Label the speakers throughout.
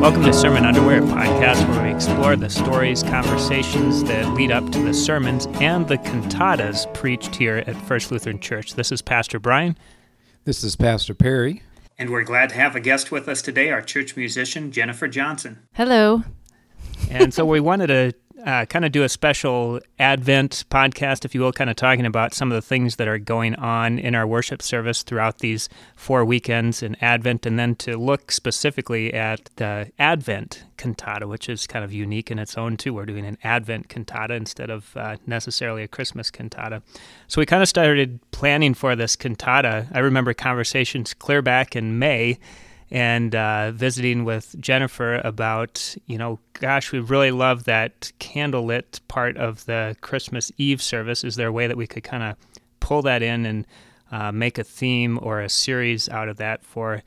Speaker 1: Welcome to Sermon Underwear, a podcast where we explore the stories, conversations that lead up to the sermons and the cantatas preached here at First Lutheran Church. This is Pastor Brian.
Speaker 2: This is Pastor Perry.
Speaker 1: And we're glad to have a guest with us today, our church musician, Jennifer Johnson.
Speaker 3: Hello.
Speaker 1: And so we wanted to uh, kind of do a special Advent podcast, if you will, kind of talking about some of the things that are going on in our worship service throughout these four weekends in Advent, and then to look specifically at the Advent cantata, which is kind of unique in its own, too. We're doing an Advent cantata instead of uh, necessarily a Christmas cantata. So we kind of started planning for this cantata. I remember conversations clear back in May and uh, visiting with Jennifer about, you know, gosh, we really love that candlelit part of the Christmas Eve service. Is there a way that we could kind of pull that in and uh, make a theme or a series out of that for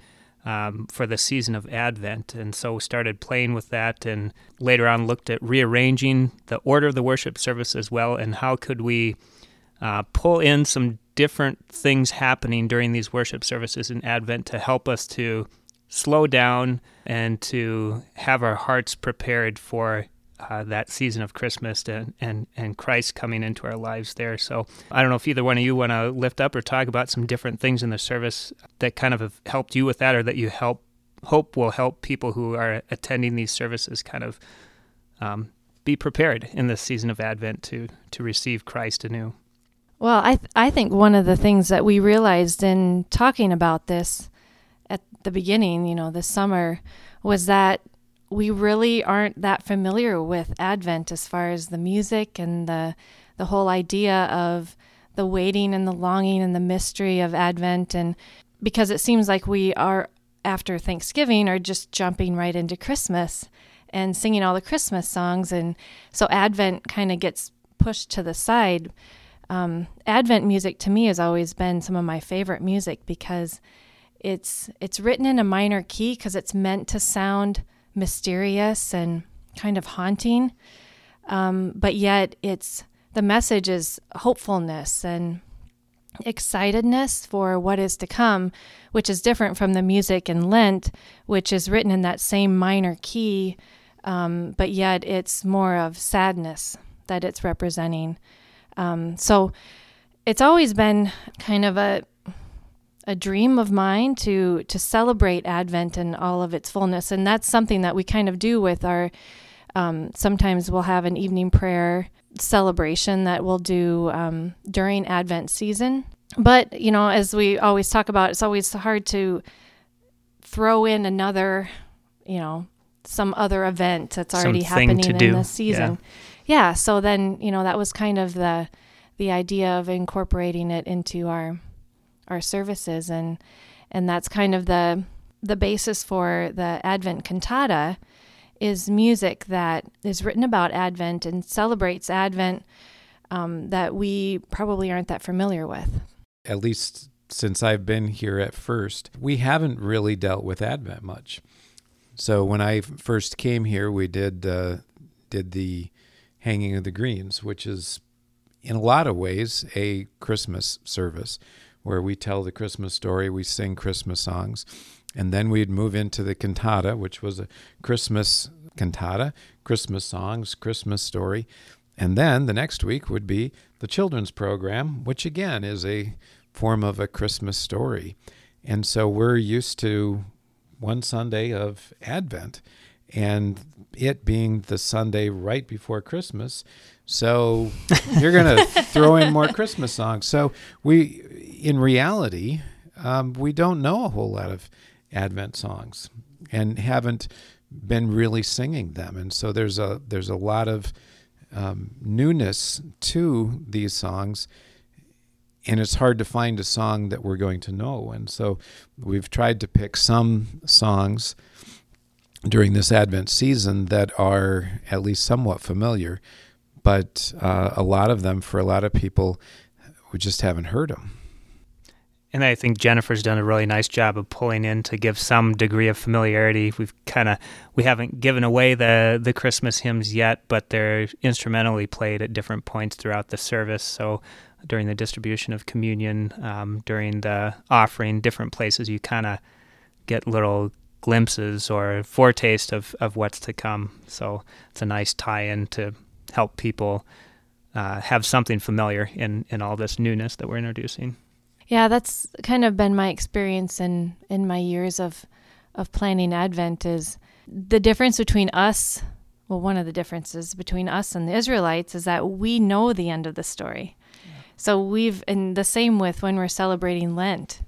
Speaker 1: um, for the season of Advent? And so we started playing with that, and later on looked at rearranging the order of the worship service as well, and how could we uh, pull in some different things happening during these worship services in Advent to help us to slow down and to have our hearts prepared for uh, that season of Christmas and, and, and Christ coming into our lives there. So I don't know if either one of you want to lift up or talk about some different things in the service that kind of have helped you with that or that you help hope will help people who are attending these services kind of um, be prepared in this season of Advent to to receive Christ anew.
Speaker 3: Well, I th- I think one of the things that we realized in talking about this at the beginning, you know, this summer, was that we really aren't that familiar with Advent as far as the music and the the whole idea of the waiting and the longing and the mystery of Advent and because it seems like we are after Thanksgiving are just jumping right into Christmas and singing all the Christmas songs and so Advent kind of gets pushed to the side. Um, Advent music to me has always been some of my favorite music because it's it's written in a minor key because it's meant to sound mysterious and kind of haunting, um, but yet it's the message is hopefulness and excitedness for what is to come, which is different from the music in Lent, which is written in that same minor key, um, but yet it's more of sadness that it's representing. Um, so it's always been kind of a a dream of mine to to celebrate Advent and all of its fullness, and that's something that we kind of do with our. Um, sometimes we'll have an evening prayer celebration that we'll do um, during Advent season. But you know, as we always talk about, it's always hard to throw in another, you know, some other event that's already happening in do. the season. Yeah. yeah. So then, you know, that was kind of the the idea of incorporating it into our our services and and that's kind of the the basis for the Advent cantata is music that is written about Advent and celebrates Advent um, that we probably aren't that familiar with.
Speaker 2: At least since I've been here at first, we haven't really dealt with Advent much. So when I first came here, we did uh, did the hanging of the greens, which is in a lot of ways a Christmas service where we tell the Christmas story, we sing Christmas songs, and then we'd move into the cantata, which was a Christmas cantata, Christmas songs, Christmas story. And then the next week would be the children's program, which again is a form of a Christmas story. And so we're used to one Sunday of Advent and it being the Sunday right before Christmas. So you're going to throw in more Christmas songs. So we in reality, um, we don't know a whole lot of Advent songs and haven't been really singing them. And so there's a there's a lot of um, newness to these songs, and it's hard to find a song that we're going to know. And so we've tried to pick some songs during this Advent season that are at least somewhat familiar, but uh, a lot of them for a lot of people, we just haven't heard them.
Speaker 1: And I think Jennifer's done a really nice job of pulling in to give some degree of familiarity. We've kind of we haven't given away the the Christmas hymns yet, but they're instrumentally played at different points throughout the service. So during the distribution of communion, um, during the offering, different places, you kind of get little glimpses or foretaste of, of what's to come. So it's a nice tie in to help people uh, have something familiar in, in all this newness that we're introducing.
Speaker 3: Yeah, that's kind of been my experience in, in my years of, of planning Advent is the difference between us. Well, one of the differences between us and the Israelites is that we know the end of the story. Yeah. So we've, and the same with when we're celebrating Lent,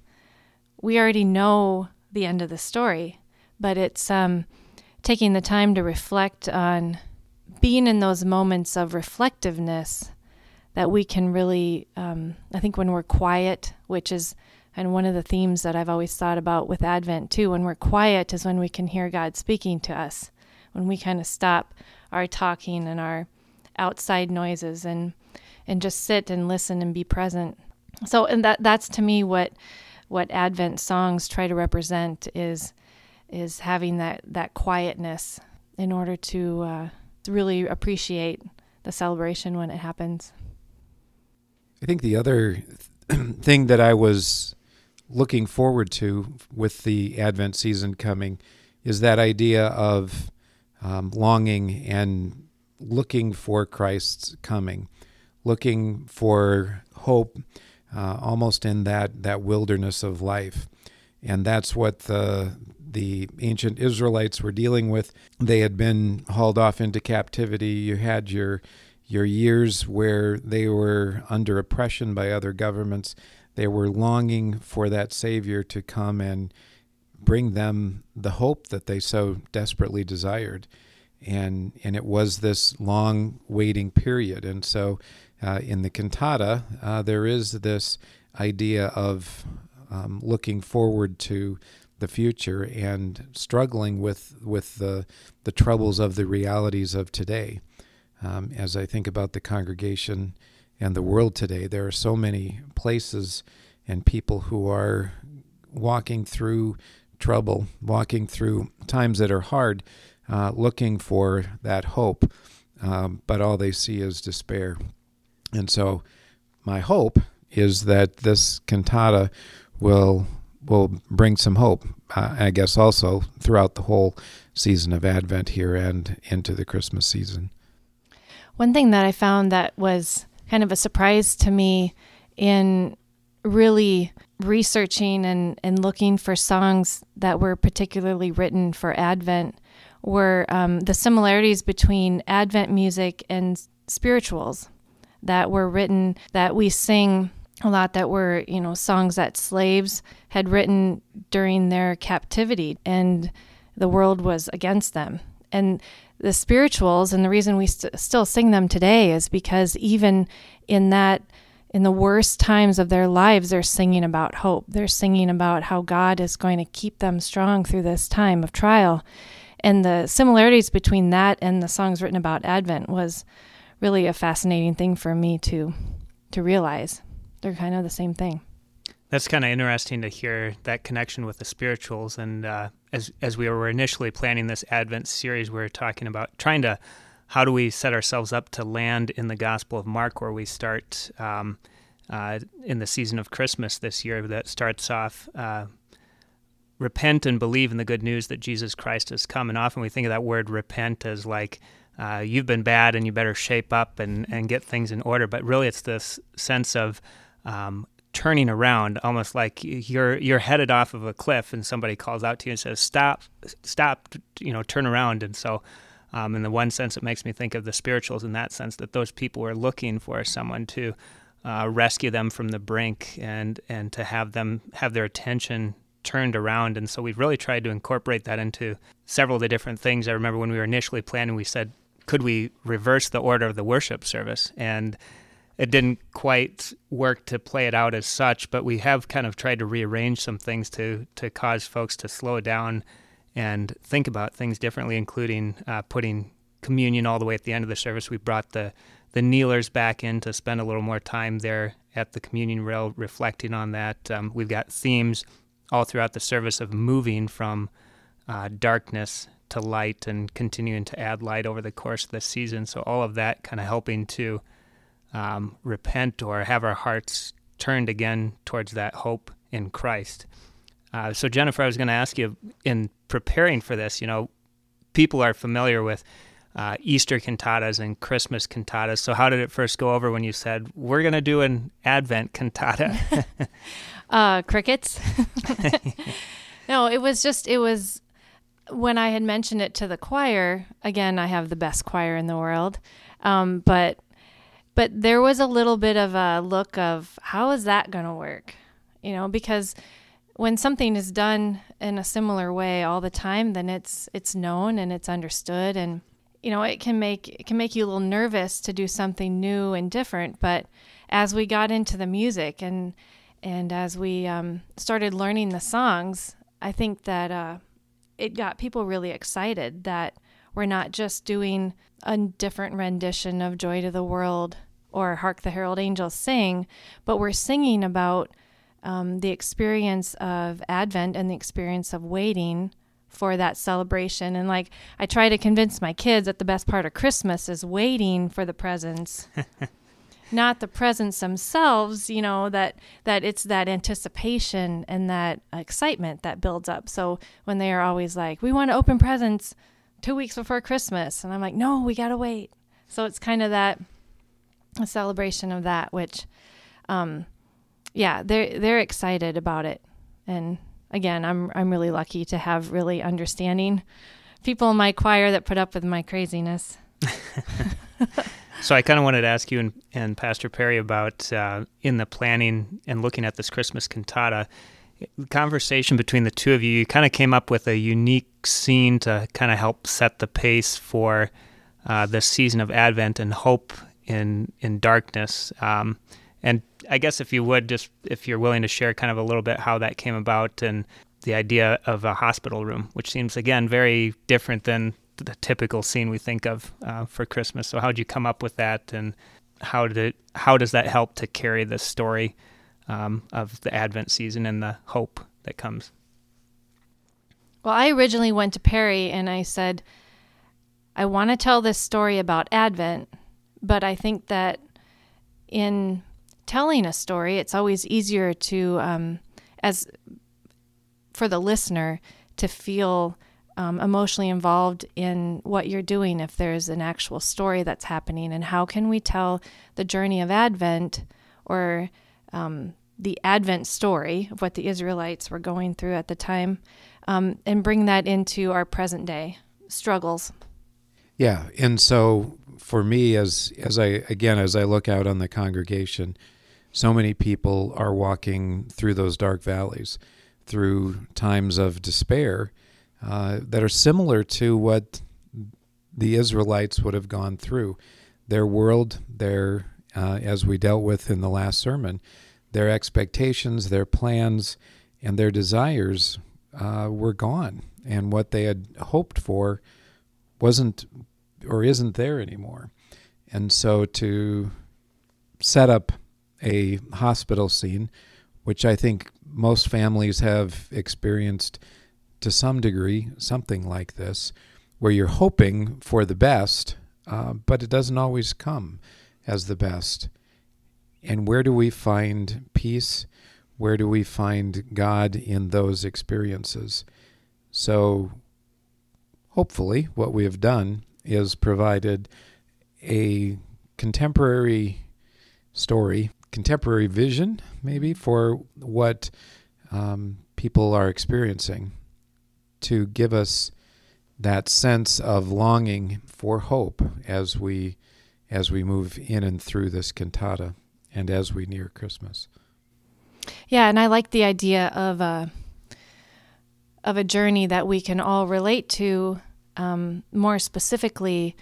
Speaker 3: we already know the end of the story but it's um, taking the time to reflect on being in those moments of reflectiveness that we can really, um, I think, when we're quiet, which is and one of the themes that I've always thought about with Advent too, when we're quiet is when we can hear God speaking to us, when we kind of stop our talking and our outside noises and and just sit and listen and be present. So and that that's to me what what Advent songs try to represent is is having that that quietness in order to uh, really appreciate the celebration when it happens.
Speaker 2: I think the other thing that I was looking forward to with the Advent season coming is that idea of um, longing and looking for Christ's coming, looking for hope, uh, almost in that that wilderness of life, and that's what the the ancient Israelites were dealing with. They had been hauled off into captivity. You had your your years where they were under oppression by other governments. They were longing for that Savior to come and bring them the hope that they so desperately desired. And, and it was this long waiting period. And so uh, in the cantata, uh, there is this idea of um, looking forward to the future and struggling with with the the troubles of the realities of today. Um, as I think about the congregation and the world today, there are so many places and people who are walking through trouble, walking through times that are hard, uh, looking for that hope, um, but all they see is despair. And so, my hope is that this cantata will will bring some hope, uh, I guess, also throughout the whole season of Advent here and into the Christmas season.
Speaker 3: One thing that I found that was kind of a surprise to me in really researching and, and looking for songs that were particularly written for Advent were um, the similarities between Advent music and spirituals that were written that we sing a lot that were, you know, songs that slaves had written during their captivity and the world was against them. And the spirituals and the reason we st- still sing them today is because even in that in the worst times of their lives they're singing about hope. They're singing about how God is going to keep them strong through this time of trial. And the similarities between that and the songs written about Advent was really a fascinating thing for me to to realize they're kind of the same thing.
Speaker 1: That's kind of interesting to hear that connection with the spirituals. And uh, as as we were initially planning this Advent series, we were talking about trying to how do we set ourselves up to land in the Gospel of Mark, where we start um, uh, in the season of Christmas this year. That starts off. Uh, repent and believe in the good news that Jesus Christ has come. And often we think of that word repent as like uh, you've been bad and you better shape up and, and get things in order. But really, it's this sense of um, turning around, almost like you're you're headed off of a cliff, and somebody calls out to you and says, "Stop! Stop! You know, turn around." And so, um, in the one sense, it makes me think of the spirituals in that sense that those people were looking for someone to uh, rescue them from the brink and and to have them have their attention turned around. And so we've really tried to incorporate that into several of the different things. I remember when we were initially planning, we said, could we reverse the order of the worship service and it didn't quite work to play it out as such, but we have kind of tried to rearrange some things to to cause folks to slow down and think about things differently, including uh, putting communion all the way at the end of the service. We brought the the kneelers back in to spend a little more time there at the communion rail, reflecting on that. Um, we've got themes all throughout the service of moving from uh, darkness to light and continuing to add light over the course of the season. So all of that kind of helping to um, repent or have our hearts turned again towards that hope in Christ. Uh, so, Jennifer, I was going to ask you in preparing for this, you know, people are familiar with uh, Easter cantatas and Christmas cantatas. So, how did it first go over when you said, we're going to do an Advent cantata?
Speaker 3: uh, crickets. no, it was just, it was when I had mentioned it to the choir. Again, I have the best choir in the world. Um, but but there was a little bit of a look of how is that going to work? You know because when something is done in a similar way all the time then it's it's known and it's understood and you know it can make it can make you a little nervous to do something new and different. But as we got into the music and and as we um, started learning the songs i think that uh, it got people really excited that we're not just doing a different rendition of joy to the world or Hark the Herald Angels Sing, but we're singing about um, the experience of Advent and the experience of waiting for that celebration. And like, I try to convince my kids that the best part of Christmas is waiting for the presents. not the presents themselves you know that that it's that anticipation and that excitement that builds up so when they are always like we want to open presents two weeks before christmas and i'm like no we gotta wait so it's kind of that a celebration of that, which, um, yeah, they're they're excited about it, and again, I'm I'm really lucky to have really understanding people in my choir that put up with my craziness.
Speaker 1: so I kind of wanted to ask you and, and Pastor Perry about uh, in the planning and looking at this Christmas cantata. The conversation between the two of you, you kind of came up with a unique scene to kind of help set the pace for uh, this season of Advent and hope in in darkness. Um, and I guess if you would just if you're willing to share kind of a little bit how that came about and the idea of a hospital room, which seems again very different than the typical scene we think of uh, for Christmas. So how did you come up with that, and how did it, how does that help to carry the story um, of the Advent season and the hope that comes?
Speaker 3: Well, I originally went to Perry and I said, I want to tell this story about Advent, but I think that in telling a story, it's always easier to, um, as for the listener, to feel um, emotionally involved in what you're doing if there's an actual story that's happening. And how can we tell the journey of Advent or um, the Advent story of what the Israelites were going through at the time um, and bring that into our present day struggles?
Speaker 2: Yeah. And so for me, as as I again as I look out on the congregation, so many people are walking through those dark valleys, through times of despair uh, that are similar to what the Israelites would have gone through. Their world, their uh, as we dealt with in the last sermon, their expectations, their plans, and their desires uh, were gone, and what they had hoped for wasn't or isn't there anymore. And so to set up a hospital scene, which I think most families have experienced to some degree, something like this, where you're hoping for the best, uh, but it doesn't always come as the best. And where do we find peace? Where do we find God in those experiences? So, hopefully, what we have done is provided a contemporary story, contemporary vision, maybe, for what um, people are experiencing to give us that sense of longing for hope as we as we move in and through this cantata and as we near Christmas.
Speaker 3: Yeah, and I like the idea of a of a journey that we can all relate to um, more specifically,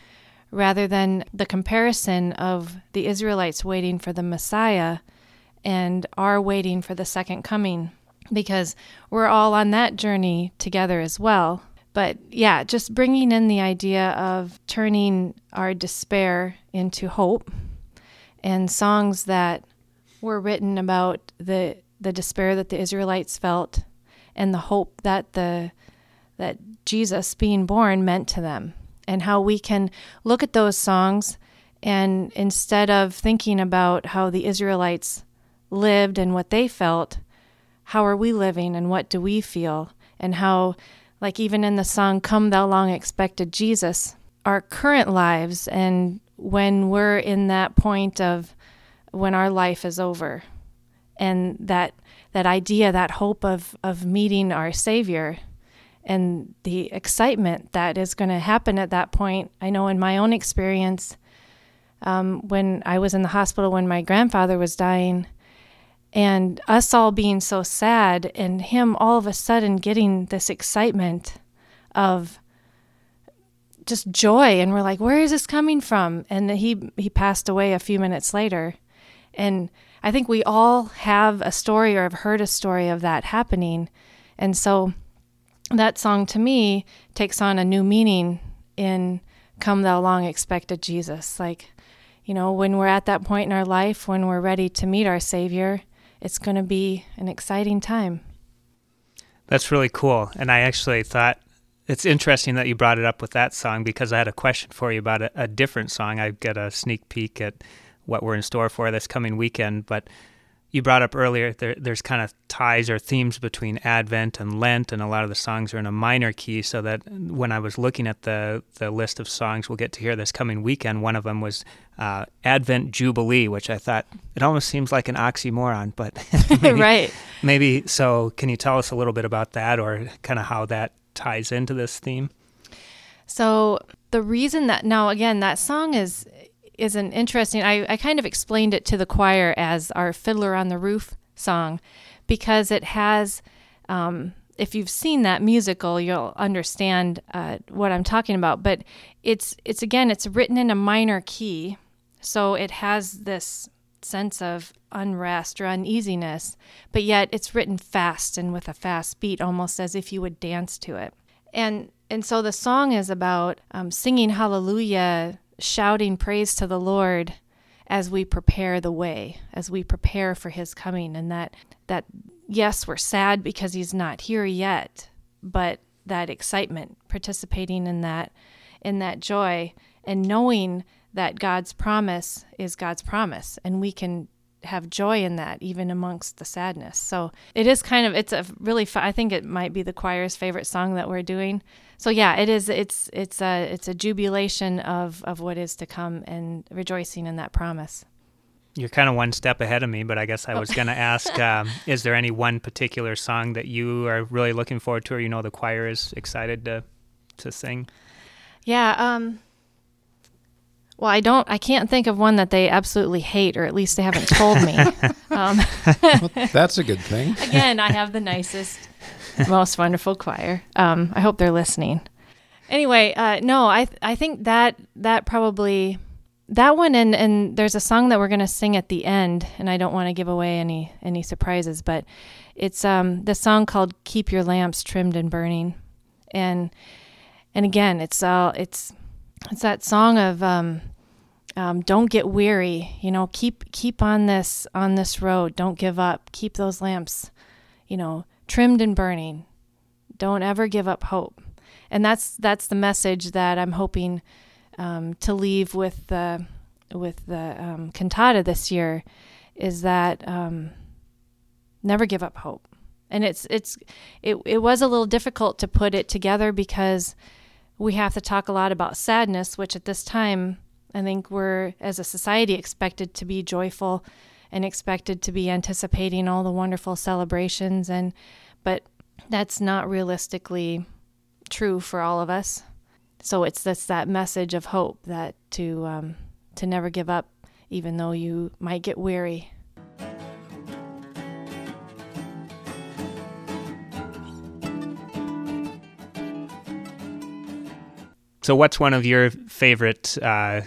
Speaker 3: rather than the comparison of the Israelites waiting for the Messiah and our waiting for the second coming, because we're all on that journey together as well. But yeah, just bringing in the idea of turning our despair into hope and songs that were written about the the despair that the Israelites felt and the hope that the that Jesus being born meant to them, and how we can look at those songs And instead of thinking about how the Israelites lived and what they felt, how are we living and what do we feel? And how, like even in the song, Come Thou Long Expected Jesus, our current lives and when we're in that point of when our life is over and that that idea that hope of of meeting our savior and the excitement that is going to happen at that point. I know in my own experience um, when i was in the hospital when my grandfather was dying and us all being so sad and him all of a sudden getting this excitement of just joy and we're like where is this coming from? And he he passed away a few minutes later. And i think we all have a story or have heard a story of that happening. And so that song to me takes on a new meaning in come thou long expected jesus. Like you know when we're at that point in our life when we're ready to meet our savior it's going to be an exciting time.
Speaker 1: That's really cool. And i actually thought it's interesting that you brought it up with that song because I had a question for you about a, a different song. I get a sneak peek at what we're in store for this coming weekend, but you brought up earlier there, there's kind of ties or themes between Advent and Lent, and a lot of the songs are in a minor key. So that when I was looking at the the list of songs we'll get to hear this coming weekend, one of them was uh, Advent Jubilee, which I thought it almost seems like an oxymoron, but
Speaker 3: maybe, right.
Speaker 1: Maybe so. Can you tell us a little bit about that, or kind of how that ties into this theme?
Speaker 3: So the reason that now again that song is is an interesting I, I kind of explained it to the choir as our fiddler on the roof song because it has um, if you've seen that musical you'll understand uh, what i'm talking about but it's it's again it's written in a minor key so it has this sense of unrest or uneasiness, but yet it's written fast and with a fast beat, almost as if you would dance to it. And and so the song is about um, singing hallelujah, shouting praise to the Lord as we prepare the way, as we prepare for His coming, and that that yes, we're sad because He's not here yet, but that excitement, participating in that, in that joy, and knowing that God's promise is God's promise, and we can have joy in that even amongst the sadness. So it is kind of it's a really fun, I think it might be the choir's favorite song that we're doing. So yeah, it is it's it's a it's a jubilation of of what is to come and rejoicing in that promise.
Speaker 1: You're kind of one step ahead of me, but I guess I was oh. going to ask: um, Is there any one particular song that you are really looking forward to, or you know the choir is excited to to sing?
Speaker 3: Yeah, um, well, I don't. I can't think of one that they absolutely hate, or at least they haven't told me. um,
Speaker 2: well, that's a good thing.
Speaker 3: again, I have the nicest, most wonderful choir. Um, I hope they're listening. Anyway, uh, no, I I think that that probably that one and and there's a song that we're gonna sing at the end, and I don't want to give away any any surprises, but it's um the song called "Keep Your Lamps Trimmed and Burning," and and again, it's all it's it's that song of um, um, don't get weary. You know, keep keep on this on this road. Don't give up. Keep those lamps, you know, trimmed and burning. Don't ever give up hope. And that's that's the message that I'm hoping um, to leave with the with the um, cantata this year, is that um, never give up hope. And it's it's it it was a little difficult to put it together because we have to talk a lot about sadness, which at this time, I think we're, as a society, expected to be joyful and expected to be anticipating all the wonderful celebrations. And, but that's not realistically true for all of us. So it's this that message of hope that to um, to never give up, even though you might get weary
Speaker 1: So, what's one of your favorite uh,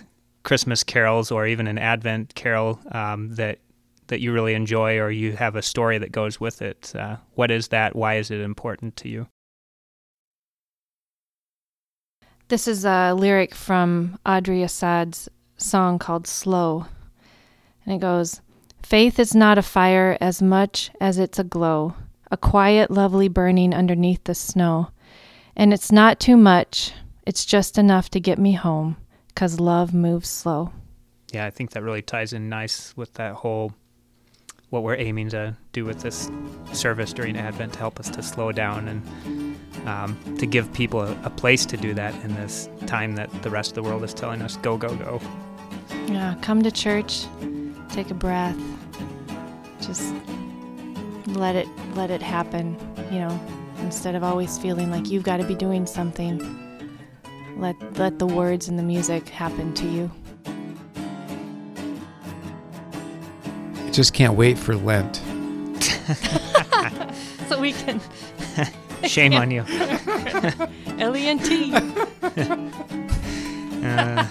Speaker 1: Christmas carols, or even an Advent carol um, that that you really enjoy, or you have a story that goes with it? Uh, what is that? Why is it important to you?
Speaker 3: This is a lyric from Audrey Assad's song called "Slow," and it goes. Faith is not a fire as much as it's a glow, a quiet, lovely burning underneath the snow. And it's not too much, it's just enough to get me home, 'cause love moves slow.
Speaker 1: yeah, I think that really ties in nice with that whole what we're aiming to do with this service during Advent to help us to slow down and um, to give people a, a, place to do that in this time that the rest of the world is telling us go, go, go.
Speaker 3: Yeah, come to church, take a breath, just let it let it happen. You know, instead of always feeling like you've got to be doing something, let let the words and the music happen to you.
Speaker 2: I just can't wait for Lent.
Speaker 3: so we can.
Speaker 1: Shame on you.
Speaker 3: L E N T. Uh,